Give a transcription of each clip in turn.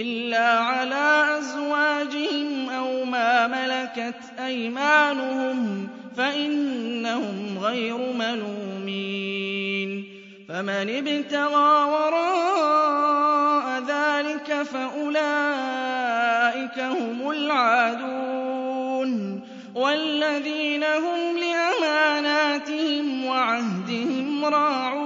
إلا على أزواجهم أو ما ملكت أيمانهم فإنهم غير ملومين فمن ابتغى وراء ذلك فأولئك هم العادون والذين هم لأماناتهم وعهدهم راعون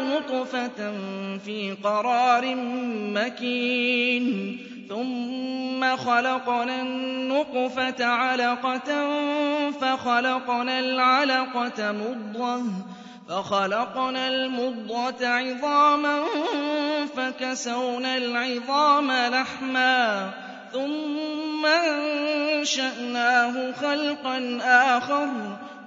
نطفة في قرار مكين. ثم خلقنا النطفة علقة فخلقنا العلقة مضغة فخلقنا المضغة عظاما فكسونا العظام لحما ثم أنشأناه خلقا آخر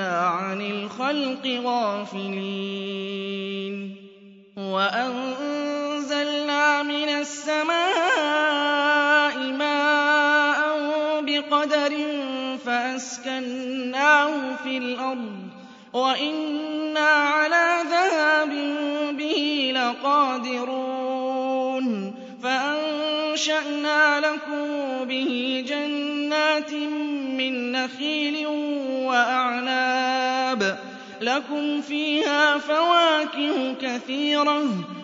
عن الخلق غافلين وأنزلنا من السماء ماء بقدر فأسكناه في الأرض وإنا على ذهاب به لقادرون فأنشأنا لكم به جنات من نخيل وأعناب. لكم فيها فواكه كثيرة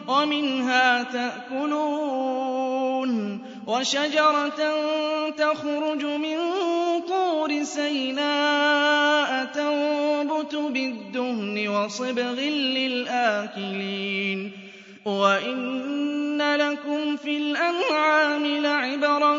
ومنها تأكلون. وشجرة تخرج من طور سيناء تنبت بالدهن وصبغ للآكلين. وإن لكم في الأنعام لعبرة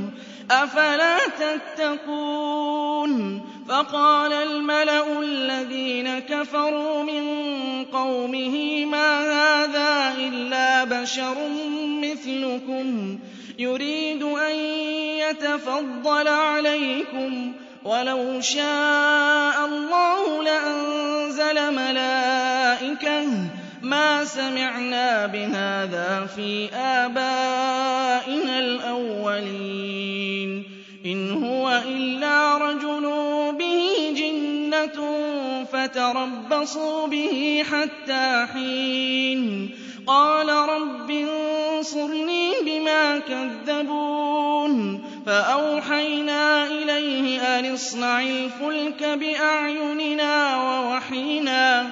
ۖ. أَفَلَا تَتَّقُونَ فَقَالَ الْمَلَأُ الَّذِينَ كَفَرُوا مِن قَوْمِهِ مَا هَٰذَا إِلَّا بَشَرٌ مِّثْلُكُمْ يُرِيدُ أَن يَتَفَضَّلَ عَلَيْكُمْ ۖ وَلَوْ شَاءَ اللَّهُ لَأَنزَلَ مَلَائِكَةً ۚ مَّا سَمِعْنَا بِهَٰذَا فِي آبَائِنَا الْأَوَّلِينَ. إِنْ هُوَ إِلَّا رَجُلٌ بِهِ جِنَّةٌ فَتَرَبَّصُوا بِهِ حَتَّىٰ حِينٍ. قَالَ رَبِّ انصُرْنِي بِمَا كَذَّبُونِ. فَأَوْحَيْنَا إِلَيْهِ أَنِ اصْنَعِ الْفُلْكَ بِأَعْيُنِنَا وَوَحْيِنَا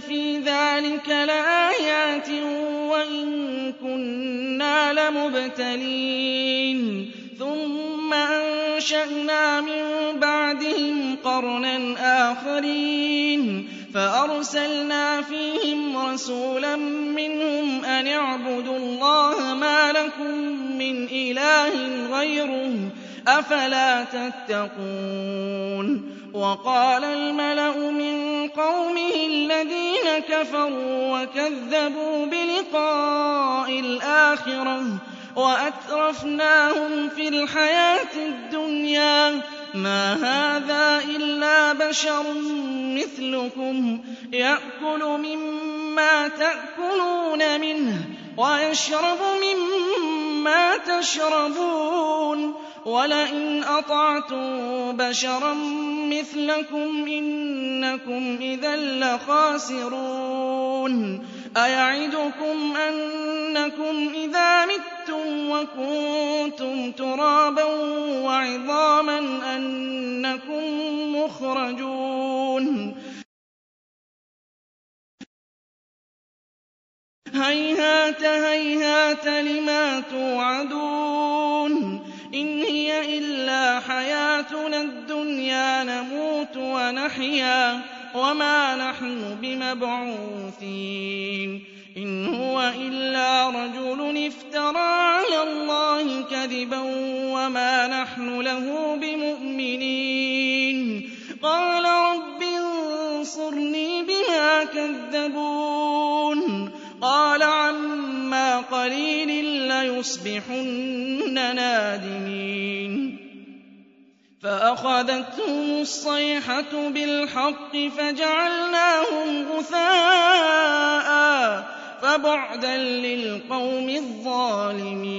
فِي ذَٰلِكَ لَآيَاتٍ وَإِن كُنَّا لَمُبْتَلِينَ ثُمَّ أَنشَأْنَا مِن بَعْدِهِمْ قَرْنًا آخَرِينَ فَأَرْسَلْنَا فِيهِمْ رَسُولًا مِّنْهُمْ أَنِ اعْبُدُوا اللَّهَ مَا لَكُم مِّنْ إِلَٰهٍ غَيْرُهُ ۖ أَفَلَا تَتَّقُونَ وَقَالَ الْمَلَأُ مِن قَوْمِهِ الَّذِينَ كَفَرُوا وَكَذَّبُوا بِلِقَاءِ الْآخِرَةِ وَأَتْرَفْنَاهُمْ فِي الْحَيَاةِ الدُّنْيَا. مَا هَٰذَا إِلَّا بَشَرٌ مِّثْلُكُمْ. يَأْكُلُ مِمَّا تَأْكُلُونَ مِنْهُ وَيَشْرَبُ مِمَّا تَشْرَبُونَ وَلَئِنْ أَطَعْتُم بَشَرًا مِّثْلَكُمْ إِنَّكُمْ إِذًا لَّخَاسِرُونَ أَيَعِدُكُمْ أَنَّكُمْ إِذَا مِتُّمْ وَكُنتُمْ تُرَابًا وَعِظَامًا أَنَّكُم مُّخْرَجُونَ هَيْهَاتَ هَيْهَاتَ لِمَا تُوعَدُونَ إِنْ هِيَ إِلَّا حَيَاتُنَا الدُّنْيَا نَمُوتُ وَنَحْيَا وَمَا نَحْنُ بِمَبْعُوثِينَ إِنْ هُوَ إِلَّا رَجُلٌ افْتَرَىٰ عَلَى اللَّهِ كَذِبًا وَمَا نَحْنُ لَهُ بِمُؤْمِنِينَ قَالَ رَبِّ انصُرْنِي بِمَا كَذَّبُونِ قَالَ عَمَّا قَلِيلٍ لَّيُصْبِحُنَّ نَادِمِينَ. فَأَخَذَتْهُمُ الصَّيْحَةُ بِالْحَقِّ فَجَعَلْنَاهُمْ غُثَاءً ۚ فَبُعْدًا لِّلْقَوْمِ الظَّالِمِينَ.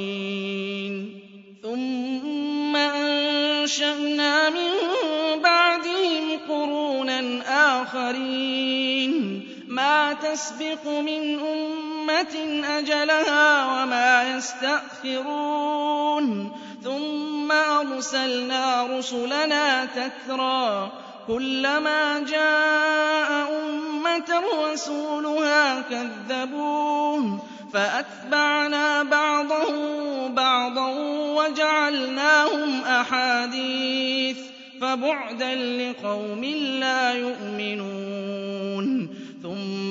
ثُمَّ أَنشَأْنَا مِن بَعْدِهِمْ قُرُونًا آخَرِينَ. مَا تَسْبِقُ مِنْ أُمَّةٍ أَجَلَهَا وَمَا يَسْتَأْخِرُونَ. ثُمَّ أَرْسَلْنَا رُسُلَنَا تَتْرَىٰ ۖ كُلَّمَا جَاءَ أُمَّةً رَّسُولُهَا كَذَّبُوهُ. فَأَتْبَعْنَا بَعْضَهُم بَعْضًا وَجَعَلْنَاهُمْ أَحَادِيثَ ۚ. فَبُعْدًا لِّقَوْمٍ لَّا يُؤْمِنُونَ.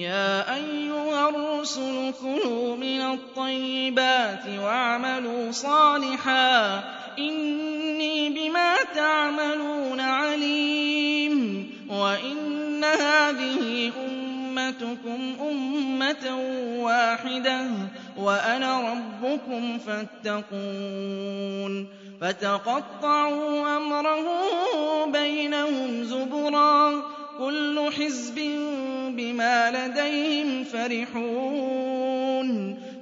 يَا أَيُّهَا الرُّسُلُ كُلُوا مِنَ الطَّيِّبَاتِ وَاعْمَلُوا صَالِحًا إِنِّي بِمَا تَعْمَلُونَ عَلِيمٌ وَإِنَّ هَٰذِهِ أُمَّتُكُمْ أُمَّةً وَاحِدَةً وَأَنَا رَبُّكُمْ فَاتَّقُونِ فَتَقَطَّعُوا أَمْرَهُم بَيْنَهُمْ زُبُرًا ۖ كُلُّ حِزْبٍ بِمَا لَدَيْهِمْ فَرِحُونَ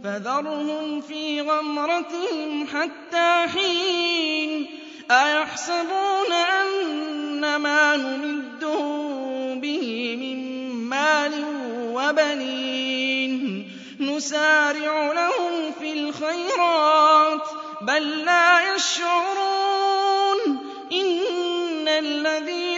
فَذَرْهُمْ فِي غَمْرَتِهِمْ حَتَّىٰ حِينٍ أَيَحْسَبُونَ أَنَّمَا نُمِدُّهُم بِهِ مِن مَّالٍ وَبَنِينَ نُسَارِعُ لَهُمْ فِي الْخَيْرَاتِ بَل لَّا يَشْعُرُونَ إِنَّ الَّذِينَ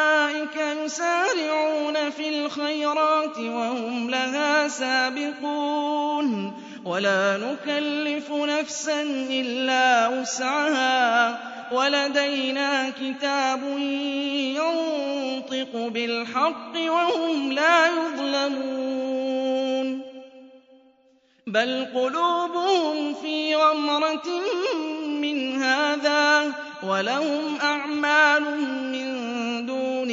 يُسَارِعُونَ فِي الْخَيْرَاتِ وَهُمْ لَهَا سَابِقُونَ. وَلَا نُكَلِّفُ نَفْسًا إِلَّا وُسْعَهَا. وَلَدَيْنَا كِتَابٌ يَنطِقُ بِالْحَقِّ وَهُمْ لَا يُظْلَمُونَ. بَلْ قُلُوبُهُمْ فِي غَمْرَةٍ مِّنْ هَٰذَا وَلَهُمْ أَعْمَالٌ مِّن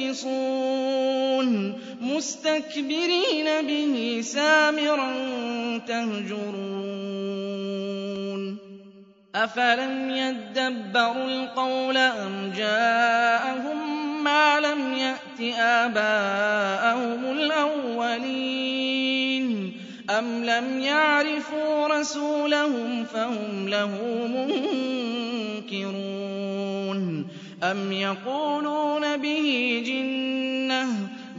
تَنكِصُونَ مُسْتَكْبِرِينَ بِهِ سَامِرًا تَهْجُرُونَ أَفَلَمْ يَدَّبَّرُوا الْقَوْلَ أَمْ جَاءَهُم مَّا لَمْ يَأْتِ آبَاءَهُمُ الْأَوَّلِينَ أَمْ لَمْ يَعْرِفُوا رَسُولَهُمْ فَهُمْ لَهُ مُنكِرُونَ أَمْ يَقُولُونَ بِهِ جِنَّةٌ ۚ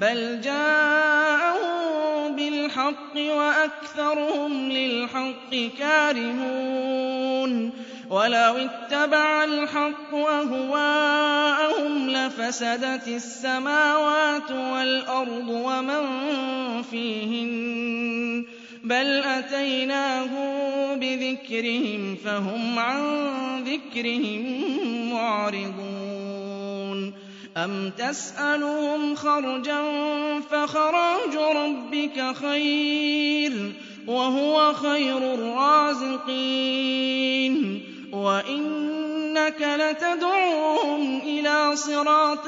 بَلْ جَاءَهُم بِالْحَقِّ وَأَكْثَرُهُمْ لِلْحَقِّ كَارِهُونَ وَلَوِ اتَّبَعَ الْحَقُّ أَهْوَاءَهُمْ لَفَسَدَتِ السَّمَاوَاتُ وَالْأَرْضُ وَمَن فِيهِنَّ ۚ بَلْ أَتَيْنَاهُم بِذِكْرِهِمْ فَهُمْ عَن ذِكْرِهِم مُّعْرِضُونَ أَمْ تَسْأَلُهُمْ خَرْجًا فَخَرَاجُ رَبِّكَ خَيْرٌ ۖ وَهُوَ خَيْرُ الرَّازِقِينَ وَإِنَّكَ لَتَدْعُوهُمْ إِلَىٰ صِرَاطٍ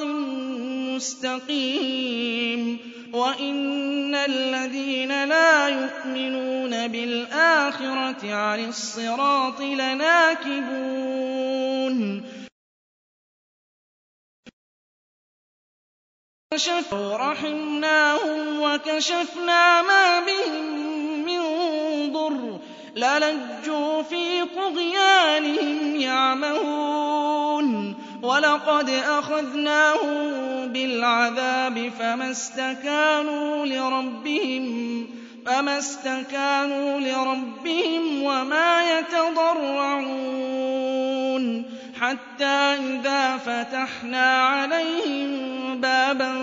مُّسْتَقِيمٍ وَإِنَّ الَّذِينَ لَا يُؤْمِنُونَ بِالْآخِرَةِ عَنِ الصِّرَاطِ لَنَاكِبُونَ رَحِمْنَاهُمْ وَكَشَفْنَا مَا بِهِم مِّن ضُرٍّ لَّلَجُّوا فِي طُغْيَانِهِمْ يَعْمَهُونَ وَلَقَدْ أَخَذْنَاهُم بِالْعَذَابِ فَمَا اسْتَكَانُوا لِرَبِّهِمْ وَمَا يَتَضَرَّعُونَ حَتَّىٰ إِذَا فَتَحْنَا عَلَيْهِم بَابًا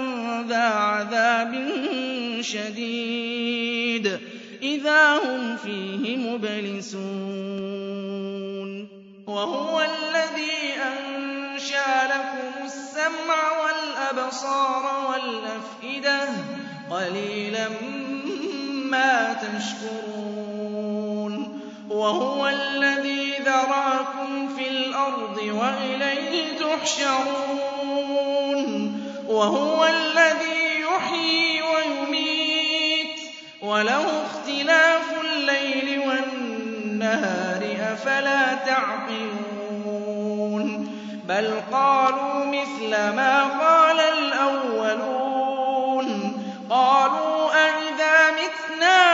ذَا عَذَابٍ شَدِيدٍ. إِذَا هُمْ فِيهِ مُبْلِسُونَ. وَهُوَ الَّذِي أَنشَأَ لَكُمُ السَّمْعَ وَالْأَبْصَارَ وَالْأَفْئِدَةَ ۚ قَلِيلًا مَّا تَشْكُرُونَ. وَهُوَ الَّذِي ذَرَأَكُمْ فِي الْأَرْضِ وَإِلَيْهِ تُحْشَرُونَ وَهُوَ الَّذِي يُحْيِي وَيُمِيتُ. وَلَهُ اخْتِلَافُ اللَّيْلِ وَالنَّهَارِ ۚ أَفَلَا تَعْقِلُونَ؟ بَلْ قَالُوا مِثْلَ مَا قَالَ الْأَوَّلُونَ. قَالُوا أَإِذَا مِتْنَا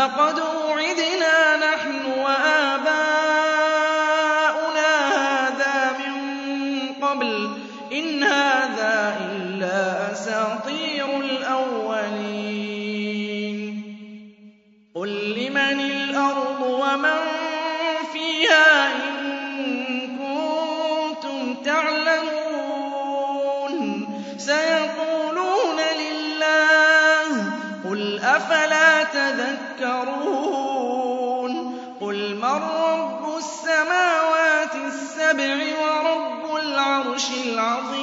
لَقَدْ وُعِدْنَا نَحْنُ وَآبَاؤُنَا هَٰذَا مِن قَبْلُ. إِنْ هَٰذَا إِلَّا أَسَاطِيرُ الْأَوَّلِينَ. قُل لِّمَنِ الْأَرْضُ وَمَن فِيهَا إِن كُنتُمْ تَعْلَمُونَ. سَيَقُولُونَ لِلَّهِ ۚ قُلْ أَفَلَا تَذَكَّرُونَ قُلْ مَن رَّبُّ السَّمَاوَاتِ السَّبْعِ وَرَبُّ الْعَرْشِ الْعَظِيمِ؟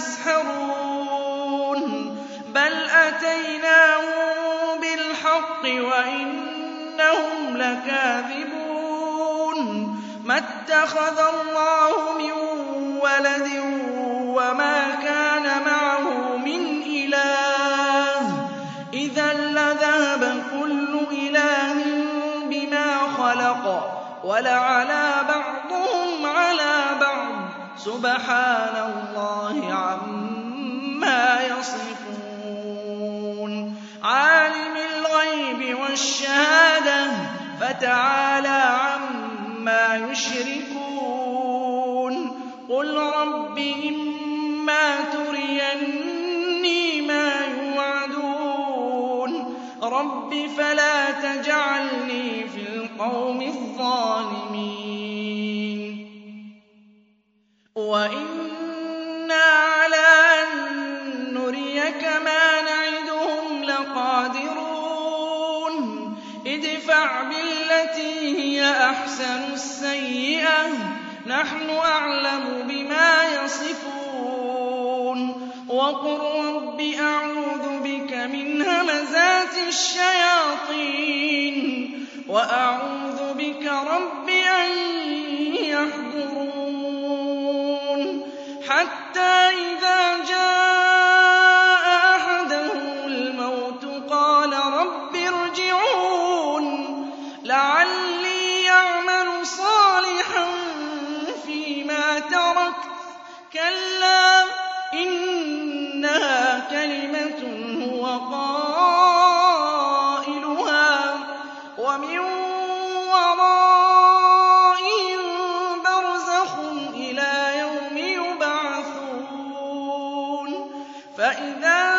فَأَنَّىٰ تُسْحَرُونَ بَلْ أَتَيْنَاهُم بِالْحَقِّ وَإِنَّهُمْ لَكَاذِبُونَ. مَا اتَّخَذَ اللَّهُ مِن وَلَدٍ وَمَا كَانَ مَعَهُ مِنْ إِلَٰهٍ ۚ. إِذًا لَّذَهَبَ كُلُّ إِلَٰهٍ بِمَا خَلَقَ وَلَعَلَا بَعْضُهُمْ عَلَىٰ بَعْضٍ ۚ سُبْحَانَ اللَّهِ عَمَّا يَصِفُونَ. عَالِمِ الْغَيْبِ وَالشَّهَادَةِ فَتَعَالَىٰ عَمَّا يُشْرِكُونَ. قُل رَّبِّ إِمَّا تُرِيَنِّي مَا يُوعَدُونَ. رَبِّ فَلَا تَجْعَلْنِي فِي الْقَوْمِ الظَّالِمِينَ. وَإِنَّا عَلَىٰ أَن نُّرِيَكَ مَا نَعِدُهُمْ لَقَادِرُونَ ادْفَعْ بِالَّتِي هِيَ أَحْسَنُ السَّيِّئَةَ ۚ نَحْنُ أَعْلَمُ بِمَا يَصِفُونَ وَقُل رَّبِّ أَعُوذُ بِكَ مِنْ هَمَزَاتِ الشَّيَاطِينِ وَأَعُوذُ بِكَ رَبِّ حَتَّىٰ إِذَا جَاءَ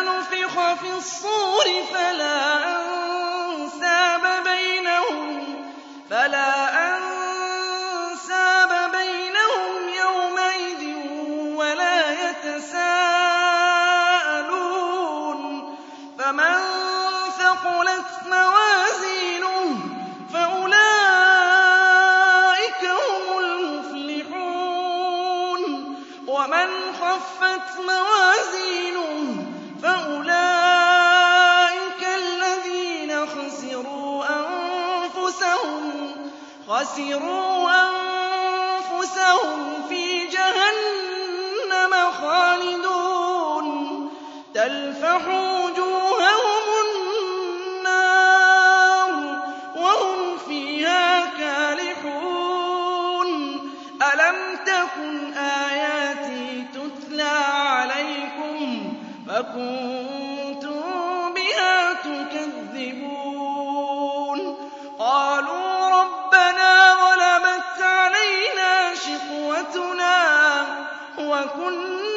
نُفِخَ فِي الصُّورِ فَلَا أَنسَابَ بَيْنَهُمْ يَوْمَئِذٍ وَلَا يَتَسَاءَلُونَ. فَمَن ثَقُلَتْ مَوَازِينُهُ فَأُولَٰئِكَ هُمُ الْمُفْلِحُونَ. وَمَنْ خَفَّتْ مَوَازِينُهُ خَسِرُوا أَنفُسَهُمْ فِي جَهَنَّمَ خَالِدُونَ تَلْفَحُ وُجُوهَهُمُ النَّارُ وَهُمْ فِيهَا كَالِحُونَ أَلَمْ تَكُنْ آيَاتِي تُتْلَىٰ عَلَيْكُمْ فَكُنتُم وَكُنَّا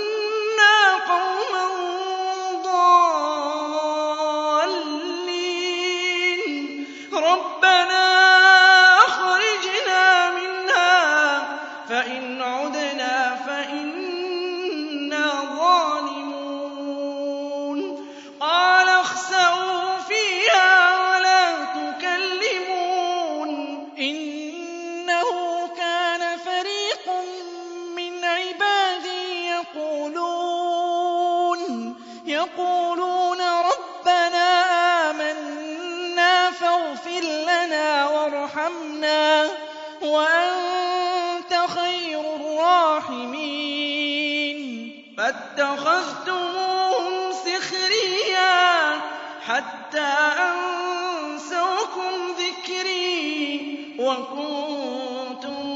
وَكُنتُم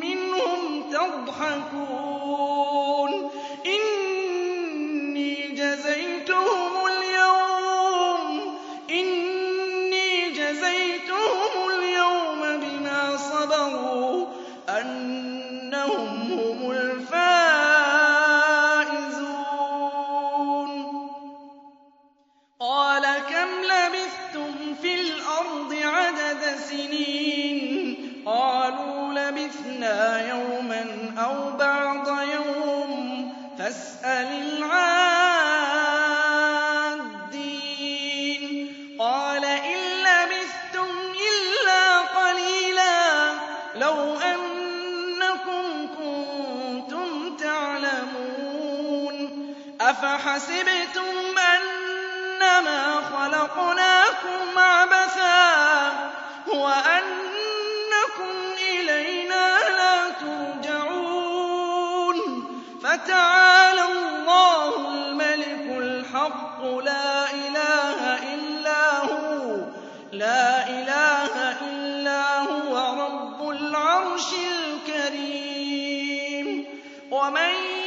مِّنْهُمْ تَضْحَكُونَ. وَمَن